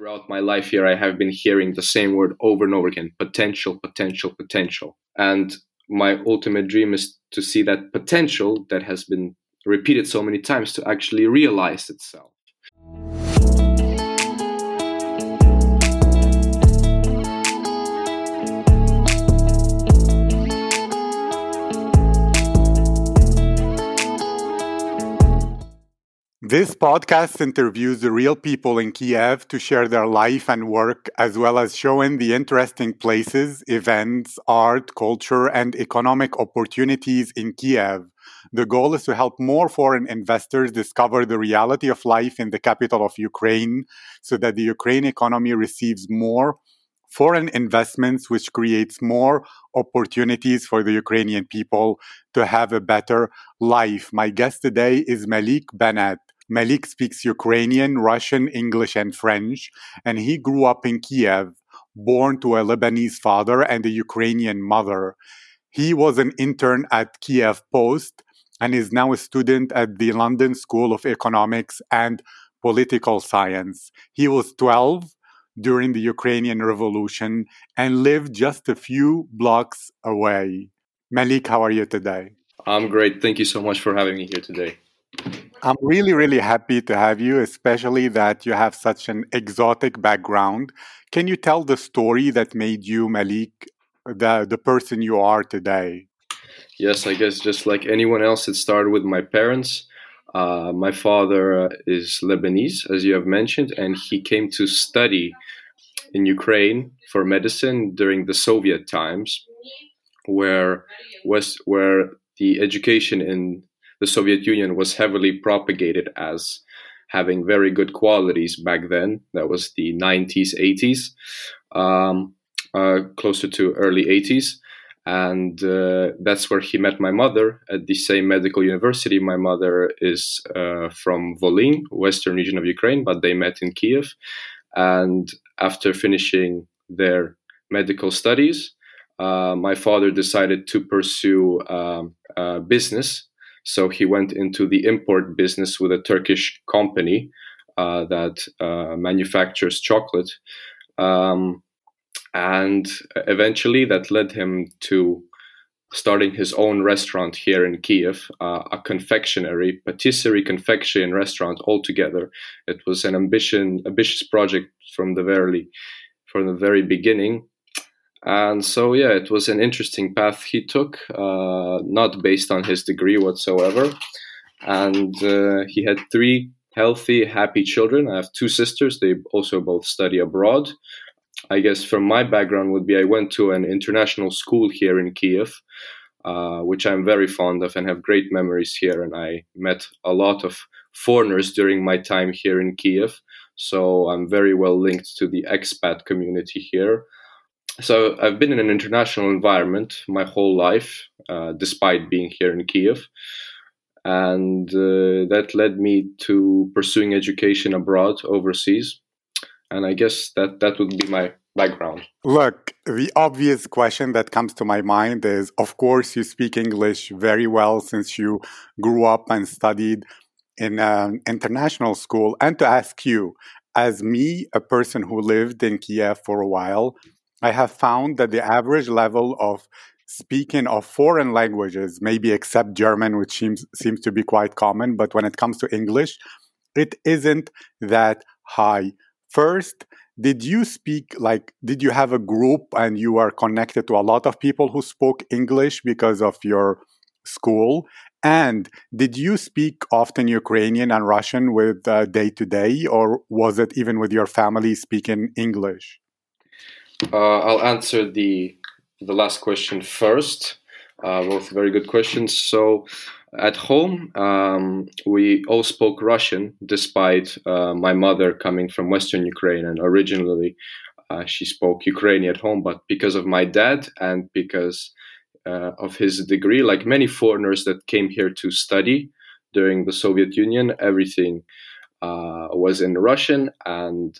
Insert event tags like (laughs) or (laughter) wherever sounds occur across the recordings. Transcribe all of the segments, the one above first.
throughout my life here, I have been hearing the same word over and over again potential, potential, potential. And my ultimate dream is to see that potential that has been repeated so many times to actually realize itself. This podcast interviews the real people in Kiev to share their life and work, as well as showing the interesting places, events, art, culture, and economic opportunities in Kiev. The goal is to help more foreign investors discover the reality of life in the capital of Ukraine so that the Ukraine economy receives more foreign investments, which creates more opportunities for the Ukrainian people to have a better life. My guest today is Malik Bennett. Malik speaks Ukrainian, Russian, English, and French, and he grew up in Kiev, born to a Lebanese father and a Ukrainian mother. He was an intern at Kiev Post and is now a student at the London School of Economics and Political Science. He was 12 during the Ukrainian Revolution and lived just a few blocks away. Malik, how are you today? I'm great. Thank you so much for having me here today. I'm really, really happy to have you, especially that you have such an exotic background. Can you tell the story that made you, Malik, the, the person you are today? Yes, I guess just like anyone else, it started with my parents. Uh, my father uh, is Lebanese, as you have mentioned, and he came to study in Ukraine for medicine during the Soviet times, where was where the education in the Soviet Union was heavily propagated as having very good qualities back then. That was the 90s, 80s, um, uh, closer to early 80s. And uh, that's where he met my mother at the same medical university. My mother is uh, from Volyn, western region of Ukraine, but they met in Kiev. And after finishing their medical studies, uh, my father decided to pursue um, business so he went into the import business with a Turkish company uh, that uh, manufactures chocolate. Um, and eventually that led him to starting his own restaurant here in Kiev, uh, a confectionery, patisserie confection restaurant altogether. It was an ambition, ambitious project from the very, from the very beginning. And so, yeah, it was an interesting path he took, uh, not based on his degree whatsoever. And uh, he had three healthy, happy children. I have two sisters. They also both study abroad. I guess from my background would be I went to an international school here in Kiev, uh, which I'm very fond of and have great memories here. And I met a lot of foreigners during my time here in Kiev. So I'm very well linked to the expat community here so I've been in an international environment my whole life, uh, despite being here in Kiev, and uh, that led me to pursuing education abroad, overseas, and I guess that that would be my background. Look, the obvious question that comes to my mind is, of course, you speak English very well since you grew up and studied in an international school, and to ask you. As me, a person who lived in Kiev for a while, I have found that the average level of speaking of foreign languages, maybe except German, which seems seems to be quite common, but when it comes to English, it isn't that high. First, did you speak like did you have a group and you are connected to a lot of people who spoke English because of your school? And did you speak often Ukrainian and Russian with uh, day to day, or was it even with your family speaking English? Uh, I'll answer the the last question first. Uh, both very good questions. So, at home, um, we all spoke Russian, despite uh, my mother coming from Western Ukraine, and originally uh, she spoke Ukrainian at home. But because of my dad and because uh, of his degree, like many foreigners that came here to study during the Soviet Union, everything uh, was in Russian and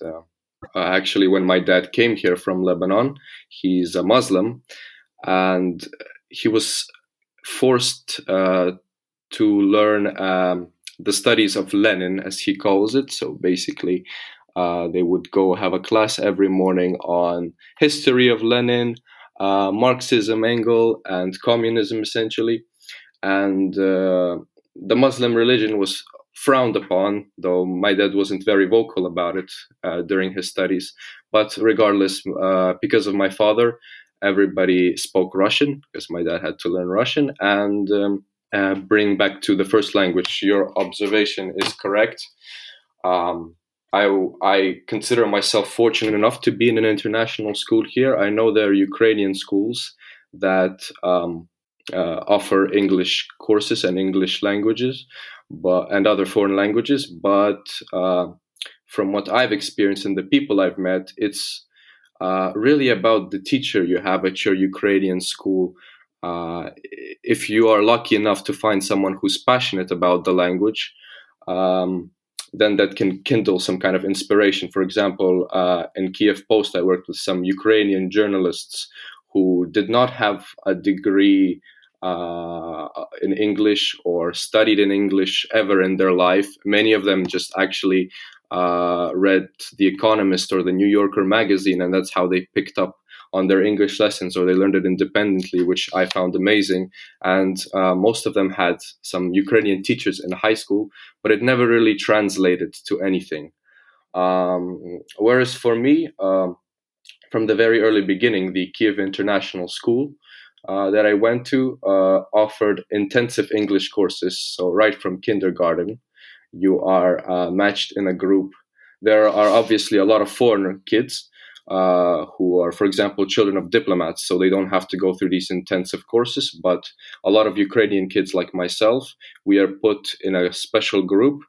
uh, actually, when my dad came here from Lebanon, he's a Muslim, and he was forced uh, to learn um, the studies of Lenin, as he calls it. So basically, Uh, they would go have a class every morning on history of Lenin, uh, Marxism, Engels, and communism, essentially. And uh, the Muslim religion was frowned upon, though my dad wasn't very vocal about it uh, during his studies. But regardless, uh, because of my father, everybody spoke Russian because my dad had to learn Russian and um, uh, bring back to the first language. Your observation is correct. Um, I, I consider myself fortunate enough to be in an international school here. I know there are Ukrainian schools that um, uh, offer English courses and English languages, but and other foreign languages. But uh, from what I've experienced and the people I've met, it's uh, really about the teacher you have at your Ukrainian school. Uh, if you are lucky enough to find someone who's passionate about the language, um, then that can kindle some kind of inspiration. For example, uh, in Kiev Post, I worked with some Ukrainian journalists who did not have a degree uh, in English or studied in English ever in their life. Many of them just actually uh, read The Economist or the New Yorker magazine, and that's how they picked up on their English lessons or they learned it independently, which I found amazing. And uh, most of them had some Ukrainian teachers in high school, but it never really translated to anything. Um, whereas for me, um, from the very early beginning, the Kiev International School uh, that I went to uh, offered intensive English courses. So, right from kindergarten, you are uh, matched in a group. There are obviously a lot of foreigner kids uh, who are, for example, children of diplomats, so they don't have to go through these intensive courses. But a lot of Ukrainian kids, like myself, we are put in a special group,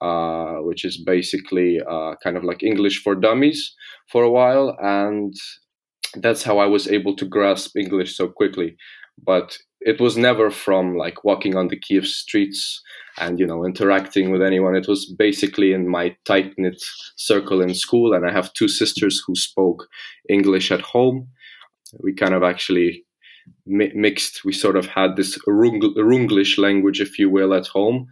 uh, which is basically kind of like English for dummies for a while. And that's how I was able to grasp English so quickly. But it was never from like walking on the Kiev streets and you know interacting with anyone. It was basically in my tight knit circle in school and i have two sisters who spoke english at home. We kind of actually mi- mixed we sort of had this runglish language if you will at home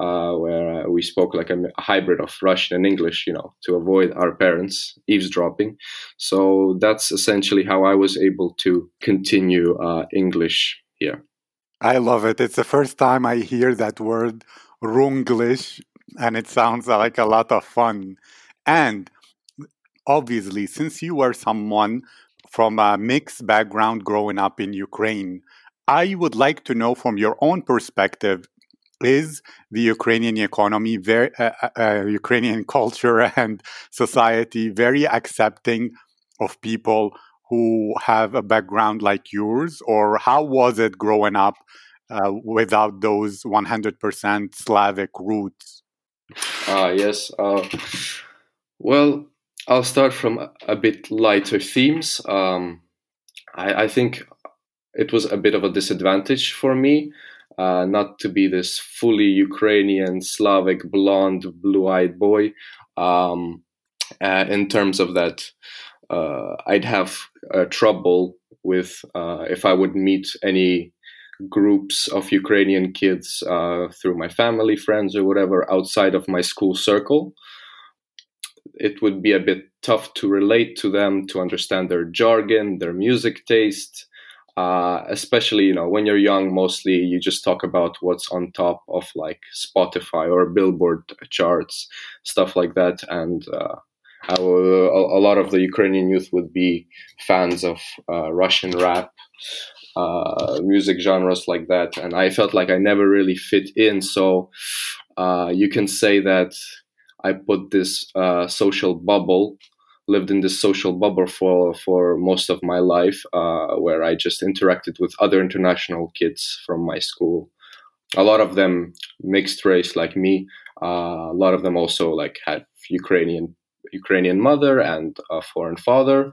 uh, where uh, we spoke like a, a, hybrid of russian and english you know to avoid our parents eavesdropping so that's essentially how i was able to continue uh, english here I love it. It's the first time I hear that word runglish, and it sounds like a lot of fun. And obviously, since you were someone from a mixed background growing up in Ukraine, I would like to know from your own perspective is the Ukrainian economy, very uh, uh, uh Ukrainian (laughs) culture and society very accepting of people who have a background like yours, or how was it growing up uh, without those 100% Slavic roots? Ah, yes. Uh, well, I'll start from a bit lighter themes. Um, I, I, think it was a bit of a disadvantage for me uh, not to be this fully Ukrainian, Slavic, blonde, blue eyed boy. Um, uh, in terms of that uh, I'd have uh, trouble with uh, if I would meet any groups of Ukrainian kids uh, through my family, friends, or whatever outside of my school circle. It would be a bit tough to relate to them, to understand their jargon, their music taste. Uh, especially, you know, when you're young, mostly you just talk about what's on top of like Spotify or Billboard charts, stuff like that. And uh, a, a, lot of the Ukrainian youth would be fans of uh, Russian rap, uh, music genres like that, and I felt like I never really fit in. So uh, you can say that I put this uh, social bubble, lived in this social bubble for for most of my life, uh, where I just interacted with other international kids from my school. A lot of them mixed race like me. Uh, a lot of them also like had Ukrainian Ukrainian mother and a foreign father.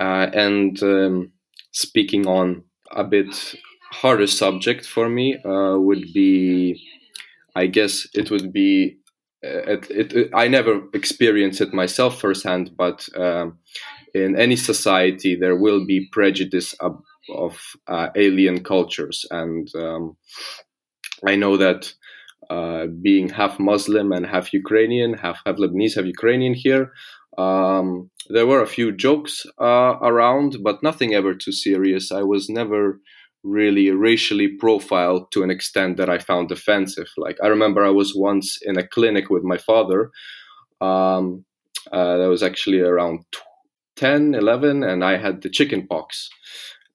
Uh, and um, speaking on a bit harder subject for me uh, would be, I guess it would be. Uh, it, it, I never experienced it myself firsthand, but um, in any society there will be prejudice of, of uh, alien cultures, and um, I know that uh, being half Muslim and half Ukrainian, half, half Lebanese, half Ukrainian here. Um, there were a few jokes uh, around, but nothing ever too serious. I was never really racially profiled to an extent that I found offensive. Like I remember I was once in a clinic with my father. Um, uh, that was actually around 10, 11, and I had the chicken pox.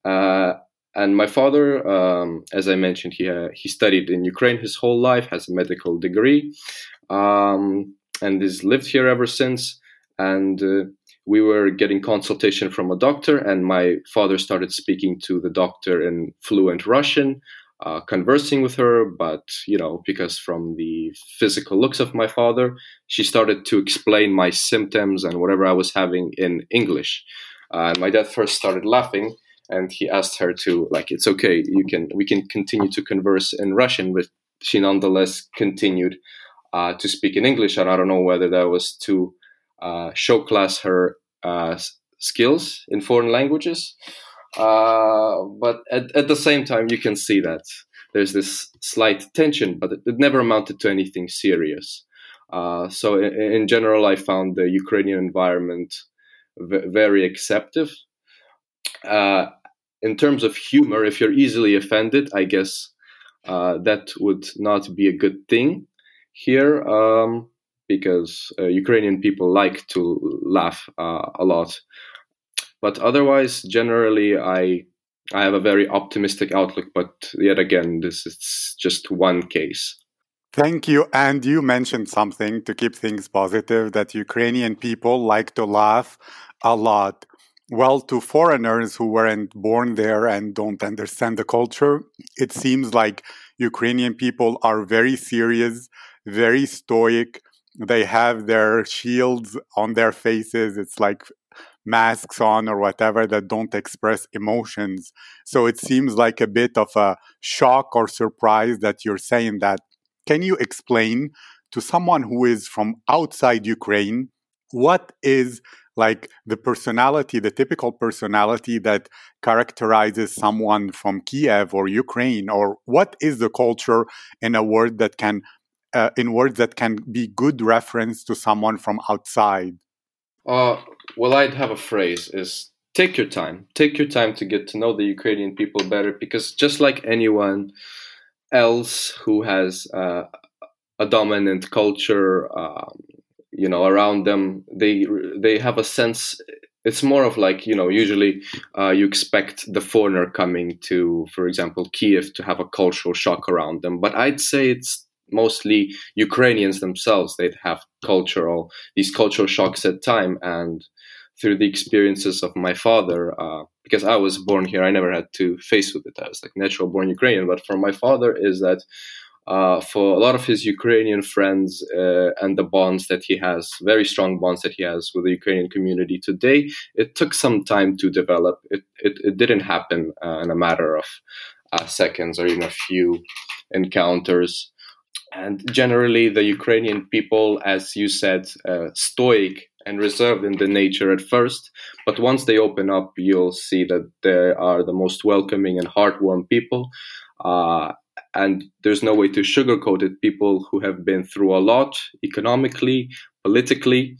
Uh, and my father, um, as I mentioned, he uh, he studied in Ukraine his whole life, has a medical degree, um, and has lived here ever since. And uh, we were getting consultation from a doctor, and my father started speaking to the doctor in fluent Russian, uh, conversing with her. But you know, because from the physical looks of my father, she started to explain my symptoms and whatever I was having in English. Uh, and my dad first started laughing and he asked her to like it's okay you can we can continue to converse in russian but she nonetheless continued uh, to speak in english and i don't know whether that was to uh, show class her uh, skills in foreign languages. Uh, but at, at the same time you can see that there's this slight tension but it, it never amounted to anything serious. Uh, so in, in, general i found the ukrainian environment v- very acceptive. Uh, in terms of humor, if you're easily offended, I guess uh, that would not be a good thing here. Um, because uh, Ukrainian people like to laugh uh, a lot. But otherwise, generally, I I have a very optimistic outlook. But yet again, this is just one case. Thank you. And you mentioned something to keep things positive that Ukrainian people like to laugh a lot. Well, to foreigners who weren't born there and don't understand the culture, it seems like Ukrainian people are very serious, very stoic. They have their shields on their faces. It's like masks on or whatever that don't express emotions. So it seems like a bit of a shock or surprise that you're saying that. Can you explain to someone who is from outside Ukraine what is like the personality, the typical personality that characterizes someone from Kiev or Ukraine, or what is the culture in a word that can, uh, in words that can be good reference to someone from outside? Uh, well, I'd have a phrase is take your time. Take your time to get to know the Ukrainian people better because just like anyone else who has uh, a dominant culture, um, you know around them they they have a sense it's more of like you know usually uh, you expect the foreigner coming to for example kiev to have a cultural shock around them but i'd say it's mostly ukrainians themselves they'd have cultural these cultural shocks at time and through the experiences of my father uh, because i was born here i never had to face with it i was like natural born ukrainian but for my father is that uh, for a lot of his Ukrainian friends uh, and the bonds that he has, very strong bonds that he has with the Ukrainian community today, it took some time to develop. It, it, it didn't happen uh, in a matter of uh, seconds or even a few encounters. And generally, the Ukrainian people, as you said, uh, stoic and reserved in the nature at first, but once they open up, you'll see that they are the most welcoming and heartwarm people. Uh, and there's no way to sugarcoat it. People who have been through a lot economically, politically,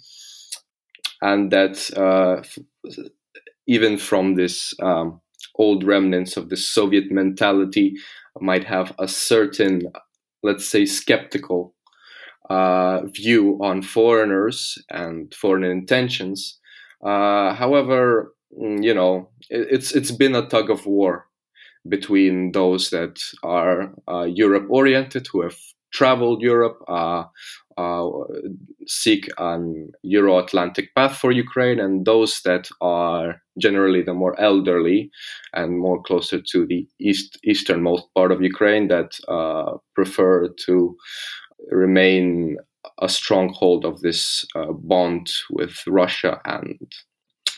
and that uh, even from this um, old remnants of the Soviet mentality might have a certain, let's say, skeptical uh, view on foreigners and foreign intentions. Uh, however, mm, you know, it, it's it's been a tug of war between those that are uh, Europe oriented, who have traveled Europe, uh, seek an Euro Atlantic path for Ukraine, and those that are generally the more elderly and more closer to the east easternmost part of Ukraine that uh, prefer to remain a stronghold of this uh, bond with Russia and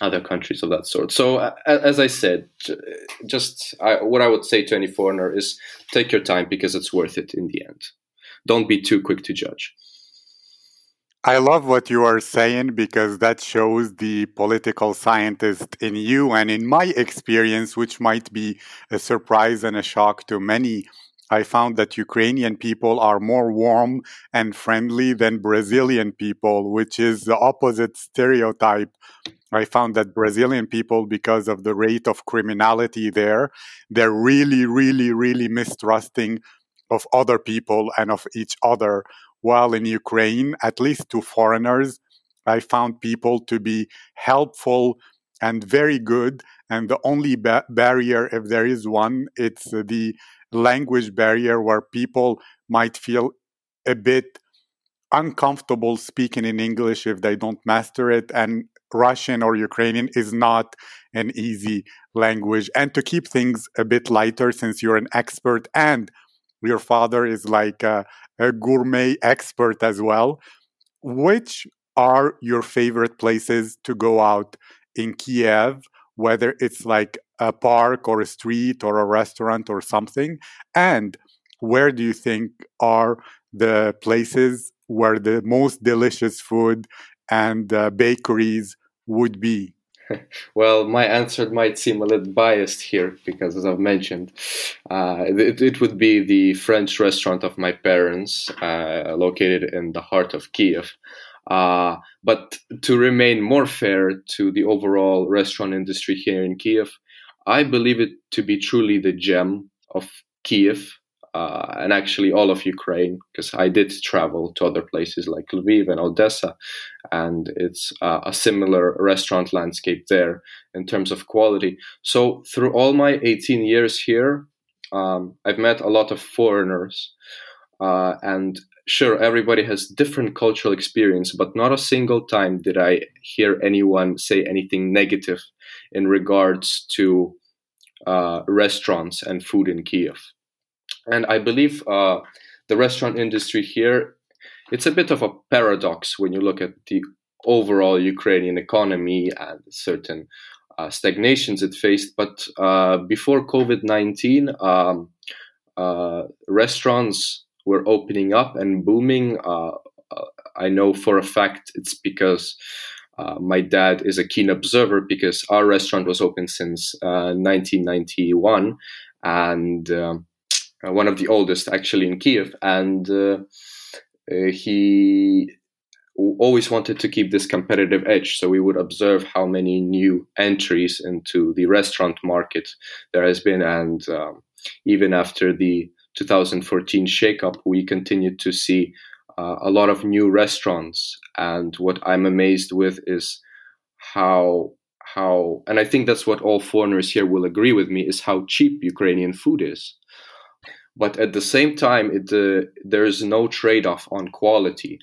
other countries of that sort. So, uh, as I said, just I, what I would say to any foreigner is take your time because it's worth it in the end. Don't be too quick to judge. I love what you are saying because that shows the political scientist in you. And in my experience, which might be a surprise and a shock to many I found that Ukrainian people are more warm and friendly than Brazilian people, which is the opposite stereotype. I found that Brazilian people, because of the rate of criminality there, they're really, really, really mistrusting of other people and of each other. While in Ukraine, at least to foreigners, I found people to be helpful and very good. And the only ba- barrier, if there is one, it's the language barrier where people might feel a bit uncomfortable speaking in English if they don't master it. And Russian or Ukrainian is not an easy language. And to keep things a bit lighter, since you're an expert and your father is like a gourmet expert as well, which are your favorite places to go out in Kiev, whether it's like a park or a street or a restaurant or something? And where do you think are the places where the most delicious food and uh, bakeries would be? (laughs) well, my answer might seem a little biased here because, as I've mentioned, uh, it, it, would be the French restaurant of my parents, uh, located in the heart of Kiev. Uh, but to remain more fair to the overall restaurant industry here in Kiev, I believe it to be truly the gem of Kiev uh, and actually all of Ukraine, because I did travel to other places like Lviv and Odessa, and it's uh, a similar restaurant landscape there in terms of quality. So, through all my 18 years here, um, I've met a lot of foreigners, uh, and sure everybody has different cultural experience but not a single time did i hear anyone say anything negative in regards to uh, restaurants and food in kiev and i believe uh, the restaurant industry here it's a bit of a paradox when you look at the overall ukrainian economy and certain uh, stagnations it faced but uh, before covid-19 um, uh, restaurants were opening up and booming. Uh, uh, I know for a fact it's because uh, my dad is a keen observer because our restaurant was open since 1991 and um, one of the oldest actually in Kiev. And he always wanted to keep this competitive edge. So we would observe how many new entries into the restaurant market there has been. And um, even after the 2014 shakeup, we continued to see uh, a lot of new restaurants. And what I'm amazed with is how how and I think that's what all foreigners here will agree with me is how cheap Ukrainian food is. But at the same time, it, uh, there is no trade-off on quality.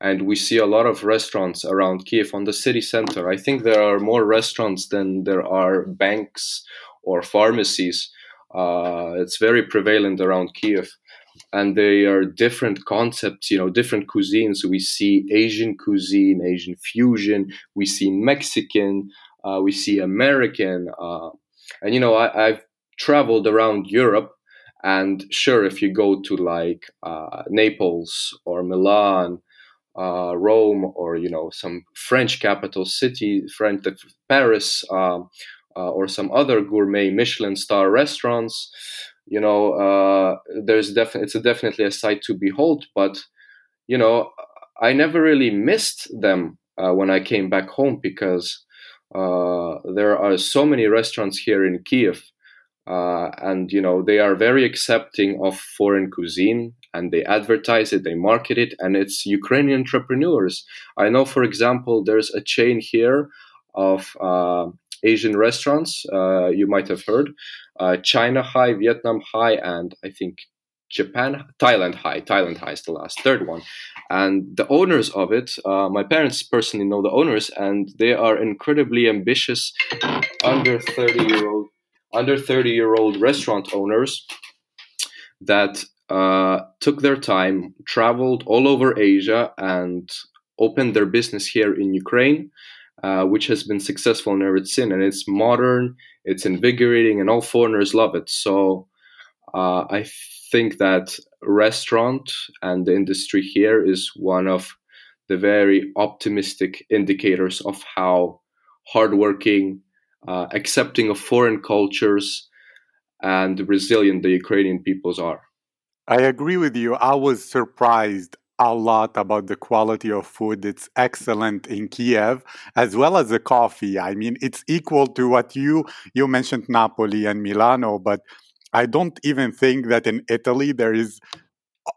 And we see a lot of restaurants around Kiev on the city center. I think there are more restaurants than there are banks or pharmacies uh, it's very prevalent around Kiev, and they are different concepts. You know, different cuisines. We see Asian cuisine, Asian fusion. We see Mexican. Uh, we see American. Uh, and you know, I, have traveled around Europe, and sure, if you go to like uh, Naples or Milan. Uh, Rome or you know some French capital city, French Paris, um, uh, or some other gourmet Michelin star restaurants, you know, uh, there's definitely it's a definitely a sight to behold. But you know, I never really missed them uh, when I came back home because uh, there are so many restaurants here in Kiev. Uh, and you know they are very accepting of foreign cuisine and they advertise it they market it and it's ukrainian entrepreneurs i know for example there's a chain here of uh, Asian restaurants uh, you might have heard uh, China High, Vietnam High, and I think Japan, Thailand High. Thailand High is the last third one. And the owners of it, uh, my parents personally know the owners, and they are incredibly ambitious, under 30 year old, under 30 year old restaurant owners that uh, took their time, traveled all over Asia, and opened their business here in Ukraine uh, which has been successful in Eretz and it's modern, it's invigorating, and all foreigners love it. So uh, I think that restaurant and the industry here is one of the very optimistic indicators of how hardworking, uh, accepting of foreign cultures, and resilient the Ukrainian peoples are. I agree with you. I was surprised a lot about the quality of food. It's excellent in Kiev, as well as the coffee. I mean, it's equal to what you you mentioned Napoli and Milano, but I don't even think that in Italy there is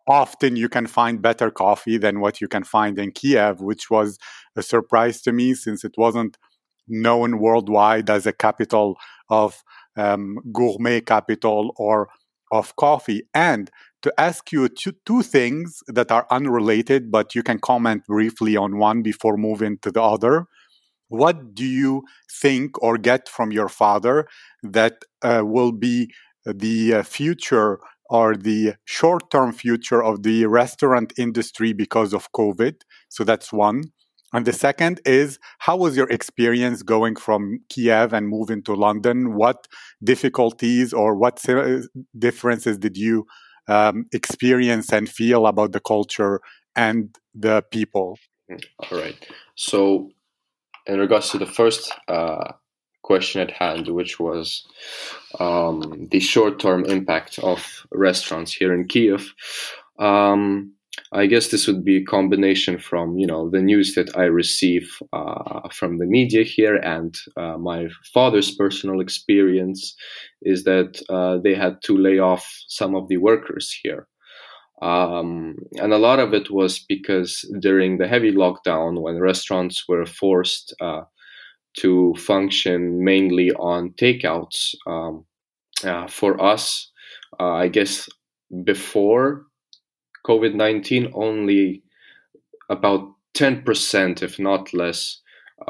often you can find better coffee than what you can find in Kiev, which was a surprise to me since it wasn't known worldwide as a capital of um, gourmet capital or of coffee. And to ask you two, two things that are unrelated, but you can comment briefly on one before moving to the other. What do you think or get from your father that uh, will be the uh, future or the short term future of the restaurant industry because of COVID? So that's one. And the second is how was your experience going from Kiev and moving to London? What difficulties or what differences did you um, experience and feel about the culture and the people? All right. So, in regards to the first uh, question at hand, which was um, the short term impact of restaurants here in Kiev, um, I guess this would be a combination from you know the news that I receive uh, from the media here and uh, my father's personal experience is that uh, they had to lay off some of the workers here, um, and a lot of it was because during the heavy lockdown when restaurants were forced uh, to function mainly on takeouts. Um, uh, for us, uh, I guess before COVID 19, only about 10%, if not less,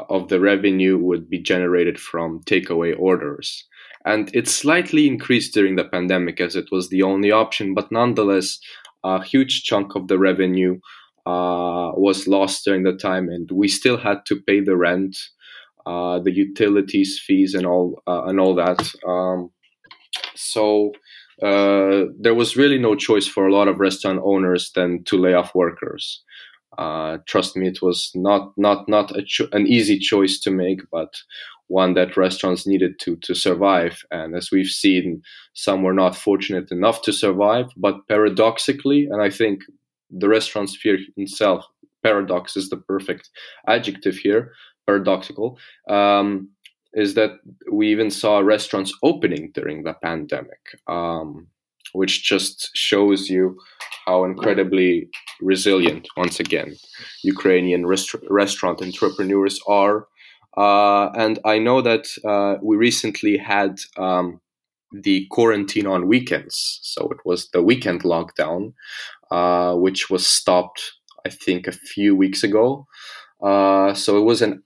of the revenue would be generated from takeaway orders. And it slightly increased during the pandemic as it was the only option, but nonetheless, a huge chunk of the revenue uh, was lost during the time, and we still had to pay the rent, uh, the utilities fees, and all uh, and all that. Um, so uh, there was really no choice for a lot of restaurant owners than to lay off workers. Uh, trust me, it was not not not cho- an easy choice to make, but one that restaurants needed to to survive. And as we've seen, some were not fortunate enough to survive. But paradoxically, and I think the restaurant sphere itself, paradox is the perfect adjective here. Paradoxical. Um, is that we even saw restaurants opening during the pandemic, um, which just shows you how incredibly resilient, once again, Ukrainian rest- restaurant entrepreneurs are. Uh, and I know that uh, we recently had um, the quarantine on weekends. So it was the weekend lockdown, uh, which was stopped, I think, a few weeks ago. Uh, so it was an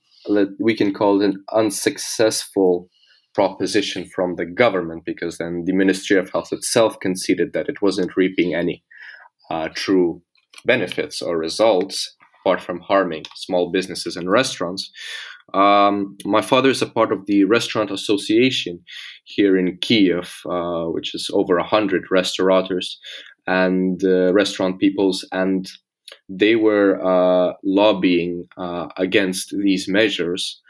we can call it an unsuccessful proposition from the government because then the Ministry of Health itself conceded that it wasn't reaping any uh, true benefits or results apart from harming small businesses and restaurants. Um, my father is a part of the Restaurant Association here in Kiev, uh, which is over a hundred restaurateurs and uh, restaurant peoples, and they were uh, lobbying uh, against these measures,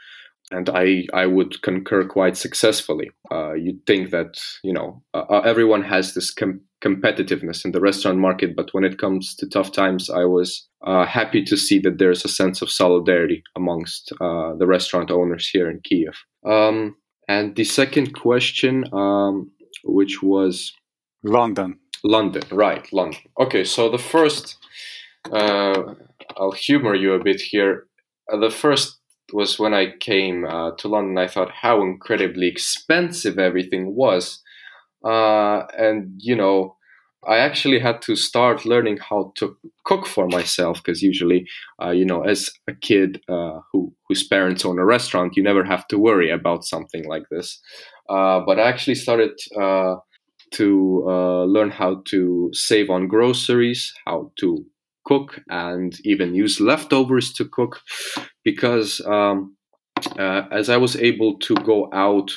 and I I would concur quite successfully. Uh, you'd think that you know uh, uh, everyone has this com- competitiveness in the restaurant market, but when it comes to tough times, I was uh, happy to see that there's a sense of solidarity amongst the restaurant owners here in Kiev. Um, and the second question, um, which was London. London, right, London. Okay, so the first uh, I'll humor you a bit here. Uh, the first was when I came uh, to London. I thought how incredibly expensive everything was, uh, and you know, I actually had to start learning how to cook for myself because usually, uh, you know, as a kid uh, who whose parents own a restaurant, you never have to worry about something like this. but I actually started to uh, learn how to save on groceries, how to cook and even use leftovers to cook because um, uh, as I was able to go out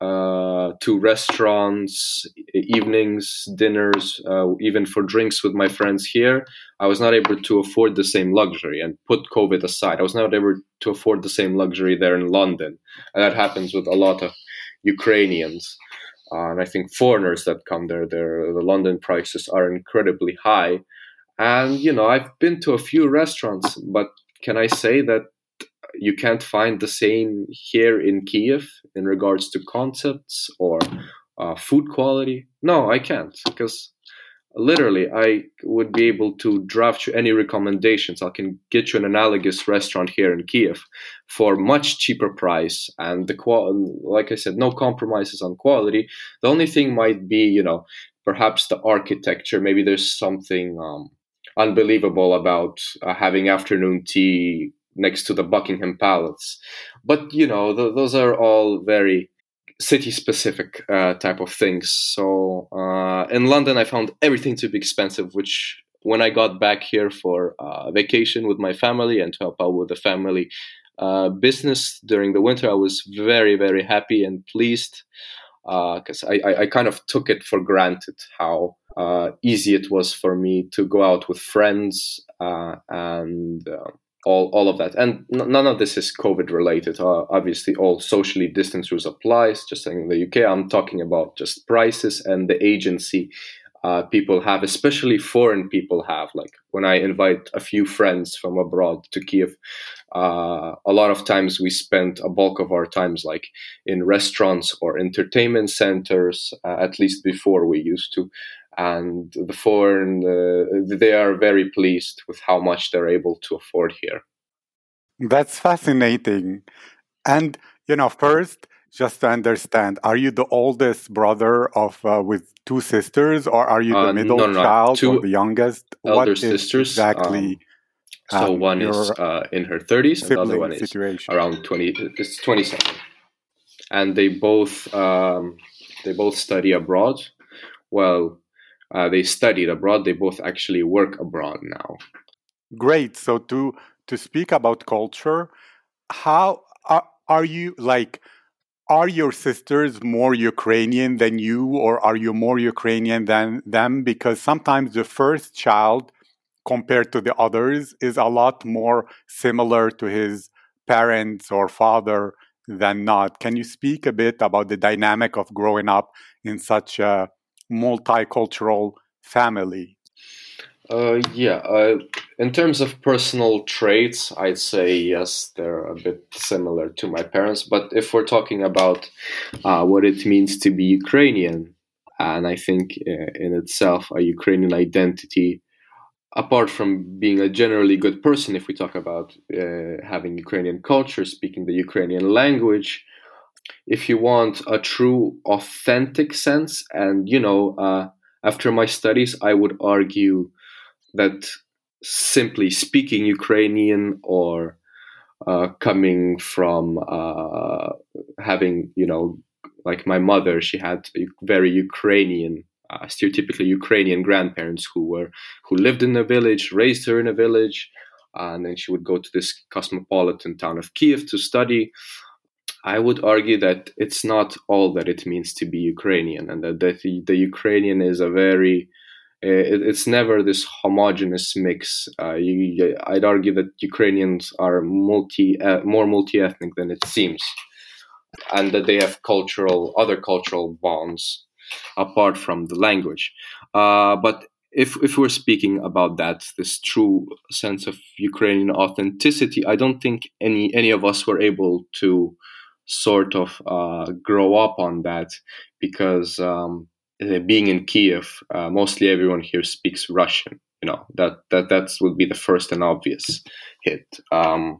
uh, to restaurants, evenings, dinners, uh, even for drinks with my friends here, I was not able to afford the same luxury. And put COVID aside, I was not able to afford the same luxury there in London. And that happens with a lot of Ukrainians. Uh, and I think foreigners that come there, there, the London prices are incredibly high. And you know, I've been to a few restaurants, but can I say that you can't find the same here in Kiev in regards to concepts or uh, food quality? No, I can't because literally i would be able to draft you any recommendations. I can get you an analogous restaurant here in kiev for much cheaper price and the qual like i said no compromises on quality. The only thing might be you know perhaps the architecture. Maybe there's something um, unbelievable about uh, having afternoon tea next to the buckingham palace but you know th- those are all very city specific uh, type of things. So uh, in London, I found everything to be expensive, which when I got back here for uh, vacation with my family and to help out with the family uh, business during the winter, I was very, very happy and pleased because uh, I, I, I, kind of took it for granted how uh, easy it was for me to go out with friends and all, all of that. And n- none of this is COVID related. Uh, obviously, all socially distance rules applies. Just saying in the UK, I'm talking about just prices and the agency uh, people have, especially foreign people have. Like when I invite a few friends from abroad to Kiev, uh, a lot of times we spend a bulk of our times like in restaurants or entertainment centers, uh, at least before we used to and the foreign uh, they are very pleased with how much they're able to afford here. That's fascinating. And you know first just to understand are you the oldest brother of uh, with two sisters or are you the uh, middle no, no, child or the youngest? Elder what sisters exactly um, so um, one is uh, in her 30s and the other one is situation. around 20 it's 27 and they both um, they both study abroad. Well uh, they studied abroad. They both actually work abroad now. Great. So to to speak about culture, how are, are you like? Are your sisters more Ukrainian than you, or are you more Ukrainian than them? Because sometimes the first child, compared to the others, is a lot more similar to his parents or father than not. Can you speak a bit about the dynamic of growing up in such a multicultural family? Uh, yeah, uh, in terms of personal traits, I'd say yes, they're a bit similar to my parents. But if we're talking about uh, what it means to be Ukrainian, and I think uh, in itself, a Ukrainian identity, apart from being a generally good person, if we talk about uh, having Ukrainian culture, speaking the Ukrainian language, if you want a true authentic sense and you know uh, after my studies i would argue that simply speaking ukrainian or uh, coming from uh, having you know like my mother she had very ukrainian uh, stereotypically ukrainian grandparents who were who lived in a village raised her in a village and then she would go to this cosmopolitan town of kiev to study I would argue that it's not all that it means to be Ukrainian, and that, that the, the Ukrainian is a very uh, it, it's never this homogenous mix. Uh, you, I'd argue that Ukrainians are multi uh, more multi ethnic than it seems, and that they have cultural other cultural bonds apart from the language. Uh, but if if we're speaking about that, this true sense of Ukrainian authenticity, I don't think any any of us were able to sort of uh, grow up on that because um, being in Kiev, uh, mostly everyone here speaks Russian. You know that that that would be the first and obvious hit. Um,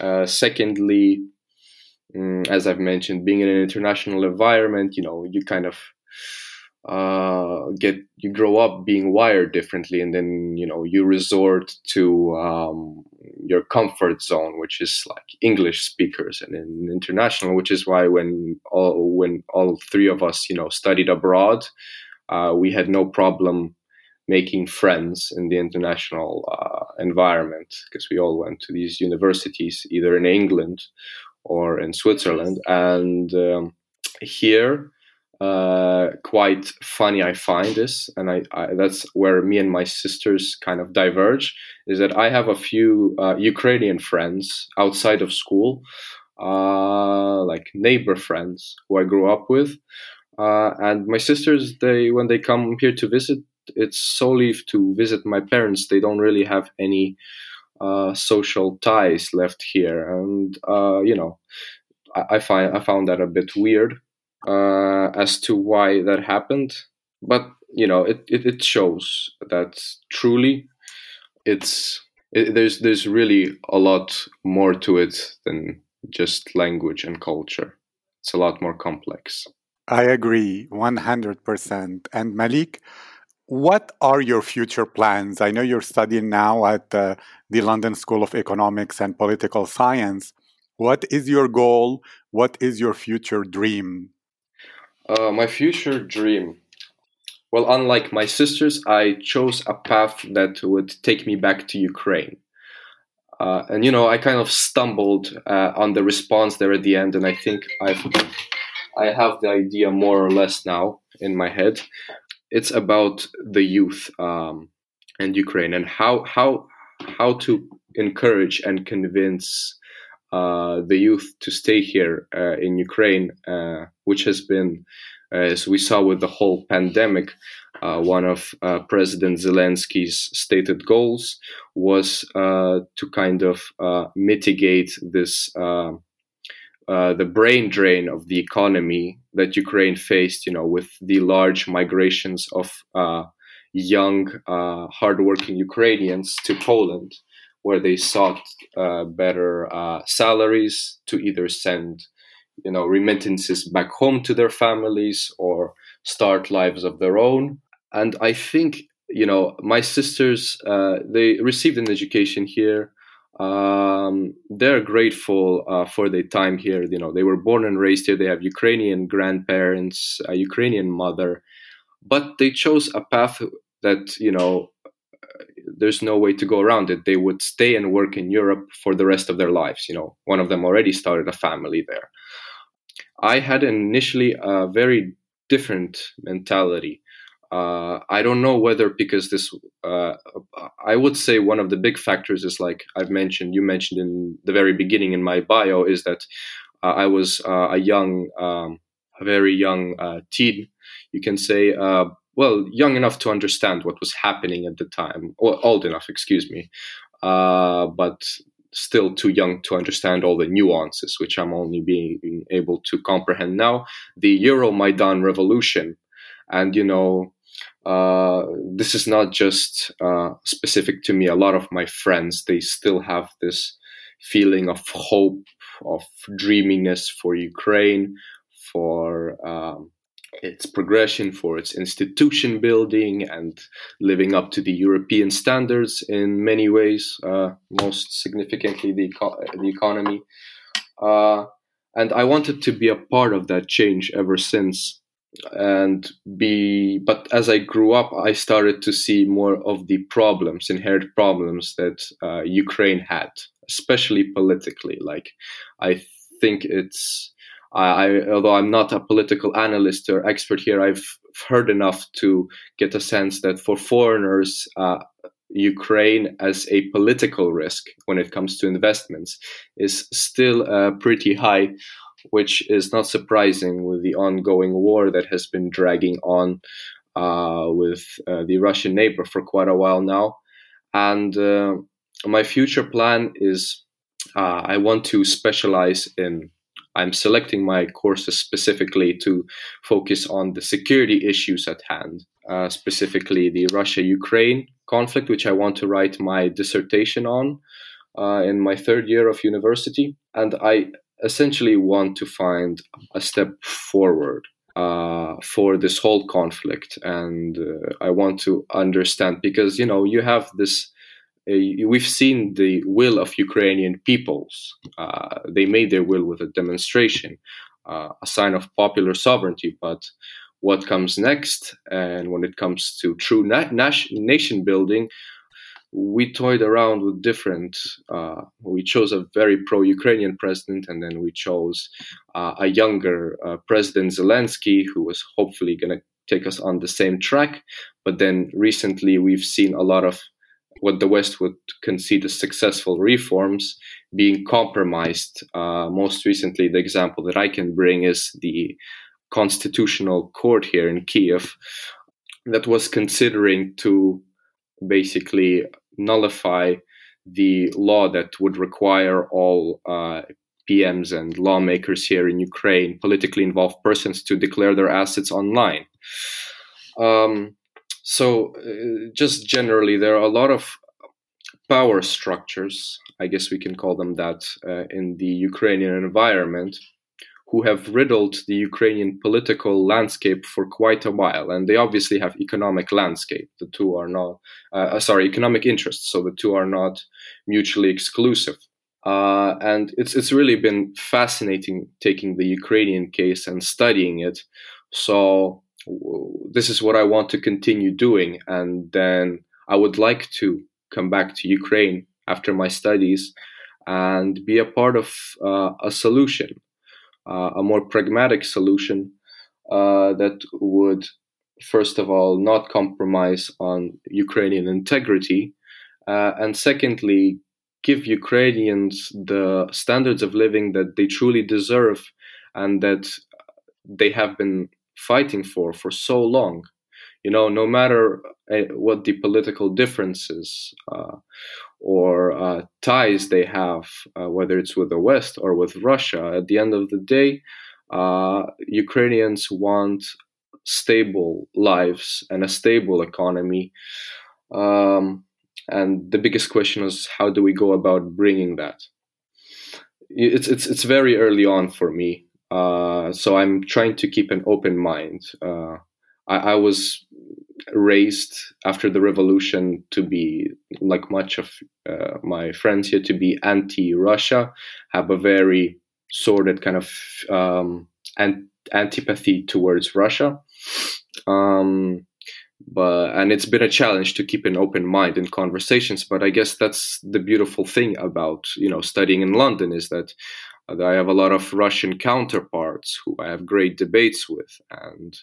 uh, secondly, mm, as I've mentioned, being in an international environment, you know, you kind of uh, get you grow up being wired differently, and then you know you resort to um, your comfort zone, which is like English speakers, and in international, which is why when all when all three of us you know studied abroad, uh, we had no problem making friends in the international uh, environment because we all went to these universities either in England or in Switzerland, and um, here uh, quite funny I find this, and I, I, that's where me and my sisters kind of diverge. Is that I have a few uh, Ukrainian friends outside of school, uh, like neighbor friends who I grew up with, Uh, and my sisters, they when they come here to visit, it's solely to visit my parents. They don't really have any uh, social ties left here, and you know, I, I, find I found that a bit weird uh, as to why that happened. But you know, it, it, it shows that truly, it's it, there's there's really a lot more to it than just language and culture. It's a lot more complex. I agree 100%. And Malik, what are your future plans? I know you're studying now at uh, the London School of Economics and Political Science. What is your goal? What is your future dream? Uh, my future dream. Well, unlike my sisters, I chose a path that would take me back to Ukraine. Uh, and you know, I kind of stumbled uh, on the response there at the end, and I think I've I have the idea more or less now in my head. It's about the youth um, and Ukraine and how how how to encourage and convince uh, the youth to stay here uh, in Ukraine, uh, which has been, as we saw with the whole pandemic, uh, one of uh, President Zelensky's stated goals was uh, to kind of mitigate this uh, the brain drain of the economy that Ukraine faced, you know, with the large migrations of uh, young, uh, hardworking Ukrainians to Poland, where they sought uh, better uh, salaries to either send, you know, remittances back home to their families or start lives of their own. And I think, you know, my sisters, they received an education here um, they're grateful uh, for their time here. You know, they were born and raised here. They have Ukrainian grandparents, a Ukrainian mother, but they chose a path that you know there's no way to go around it. They would stay and work in Europe for the rest of their lives. You know, one of them already started a family there. I had initially a very different mentality. Uh, I don't know whether because this, uh, I would say one of the big factors is like I've mentioned, you mentioned in the very beginning in my bio, is that uh, I was uh, a young, um, a very young uh, teen, you can say, uh, well, young enough to understand what was happening at the time, or old enough, excuse me, but still too young to understand all the nuances, which I'm only being able to comprehend now. The Euromaidan revolution and you know uh, this is not just uh, specific to me. A lot of my friends they still have this feeling of hope, of dreaminess for Ukraine, for um, its progression, for its institution building, and living up to the European standards in many ways. Uh, most significantly, the eco- the economy. Uh, and I wanted to be a part of that change ever since and be but as i grew up i started to see more of the problems inherent problems that uh, ukraine had especially politically like i think it's I, although i'm not a political analyst or expert here i've heard enough to get a sense that for foreigners uh, Ukraine as a political risk when it comes to investments is still uh, pretty high which is not surprising with the ongoing war that has been dragging on uh, with uh, the Russian neighbor for quite a while now. And uh, my future plan is uh, I want to specialize in. I'm selecting my courses specifically to focus on the security issues at hand, uh, specifically the Russia Ukraine conflict, which I want to write my dissertation on. Uh, in my third year of university. And I essentially want to find a step forward uh, for this whole conflict, and uh, I want to understand because you know you have this. Uh, we've seen the will of Ukrainian peoples. Uh, they made their will with a demonstration, uh, a sign of popular sovereignty. But what comes next, and when it comes to true na- nation building, we toyed around with different. Uh, we chose a very pro-Ukrainian president, and then we chose uh, a younger uh, President Zelensky, who was hopefully going to take us on the same track. But then recently, we've seen a lot of what the West would consider successful reforms being compromised. Uh, most recently, the example that I can bring is the constitutional court here in Kiev that was considering to basically nullify the law that would require all uh, PMs and lawmakers here in Ukraine, politically involved persons, to declare their assets online. Um, so, uh, just generally, there are a lot of power structures, I guess we can call them that, uh, in the Ukrainian environment who have riddled the Ukrainian political landscape for quite a while, and they obviously have economic landscape. The two are not, uh, uh, sorry, economic interests. So the two are not mutually exclusive. Uh, and it's it's really been fascinating taking the Ukrainian case and studying it. So this is what I want to continue doing, and then I would like to come back to Ukraine after my studies and be a part of uh, a solution uh, a more pragmatic solution uh, that would, first of all, not compromise on Ukrainian integrity, uh, and secondly, give Ukrainians the standards of living that they truly deserve and that they have been fighting for for so long. You know, no matter what the political differences uh, or uh, ties they have, uh, whether it's with the West or with Russia, at the end of the day, uh, Ukrainians want stable lives and a stable economy. Um, and the biggest question is how do we go about bringing that? It's it's it's very early on for me, uh, so I'm trying to keep an open mind. Uh, I, I was raised after the revolution to be like much of uh, my friends here to be anti-russia have a very sordid kind of um, an- antipathy towards russia um, but and it's been a challenge to keep an open mind in conversations but i guess that's the beautiful thing about you know studying in london is that I have a lot of Russian counterparts who I have great debates with, and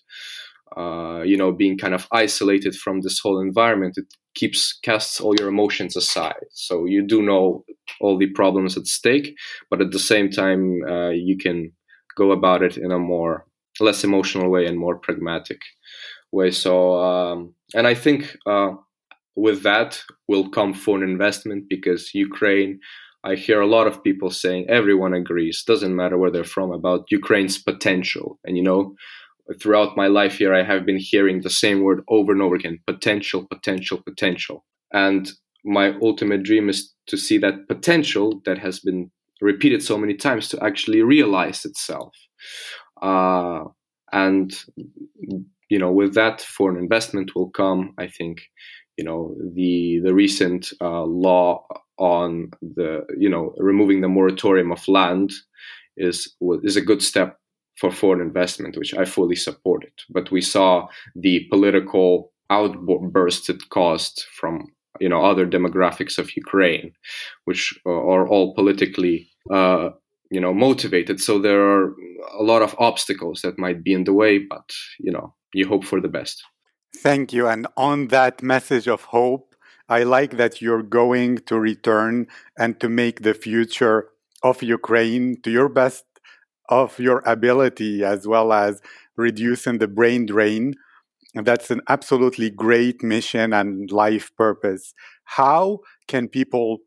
uh, you know, being kind of isolated from this whole environment, it keeps casts all your emotions aside. So you do know all the problems at stake, but at the same time, uh, you can go about it in a more less emotional way and more pragmatic way. So, um, and I think uh, with that will come foreign investment because Ukraine. I hear a lot of people saying everyone agrees, doesn't matter where they're from, about Ukraine's potential. And you know, throughout my life here, I have been hearing the same word over and over again potential, potential, potential. And my ultimate dream is to see that potential that has been repeated so many times to actually realize itself. Uh, and, you know, with that, foreign investment will come, I think, you know, the, the recent uh, law on the, you know, removing the moratorium of land is, is a good step for foreign investment, which I fully supported. But we saw the political outburst it caused from you know other demographics of Ukraine, which are all politically uh, you know motivated. So there are a lot of obstacles that might be in the way, but you know you hope for the best. Thank you. And on that message of hope, I like that you're going to return and to make the future of Ukraine to your best of your ability as well as reducing the brain drain. That's an absolutely great mission and life purpose. How can people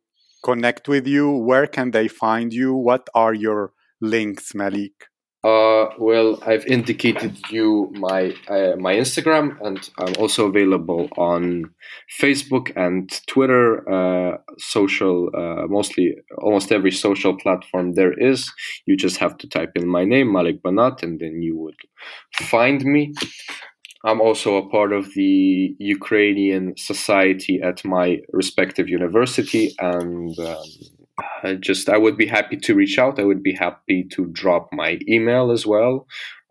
connect with you? Where can they find you? What are your links, Malik? Uh, well, I've indicated you my uh, my Instagram, and I'm also available on Facebook and Twitter, uh, social, uh, mostly almost every social platform there is. You just have to type in my name, Malik Banat, and then you would find me. I'm also a part of the Ukrainian society at my respective university, and um, I just I would be happy to reach out. I would be happy to drop my email as well.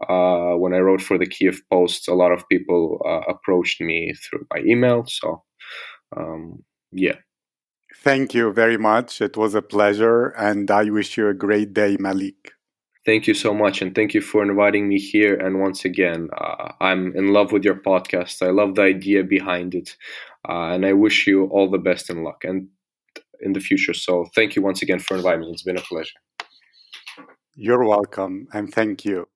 Uh, when I wrote for the Kiev Post, a lot of people uh, approached me through my email. So, um, yeah. Thank you very much. It was a pleasure, and I wish you a great day, Malik. Thank you so much, and thank you for inviting me here. And once again, uh, I'm in love with your podcast. I love the idea behind it, uh, and I wish you all the best and luck. And in the future. So thank you once again for inviting me. It's been a pleasure. You're welcome, and thank you.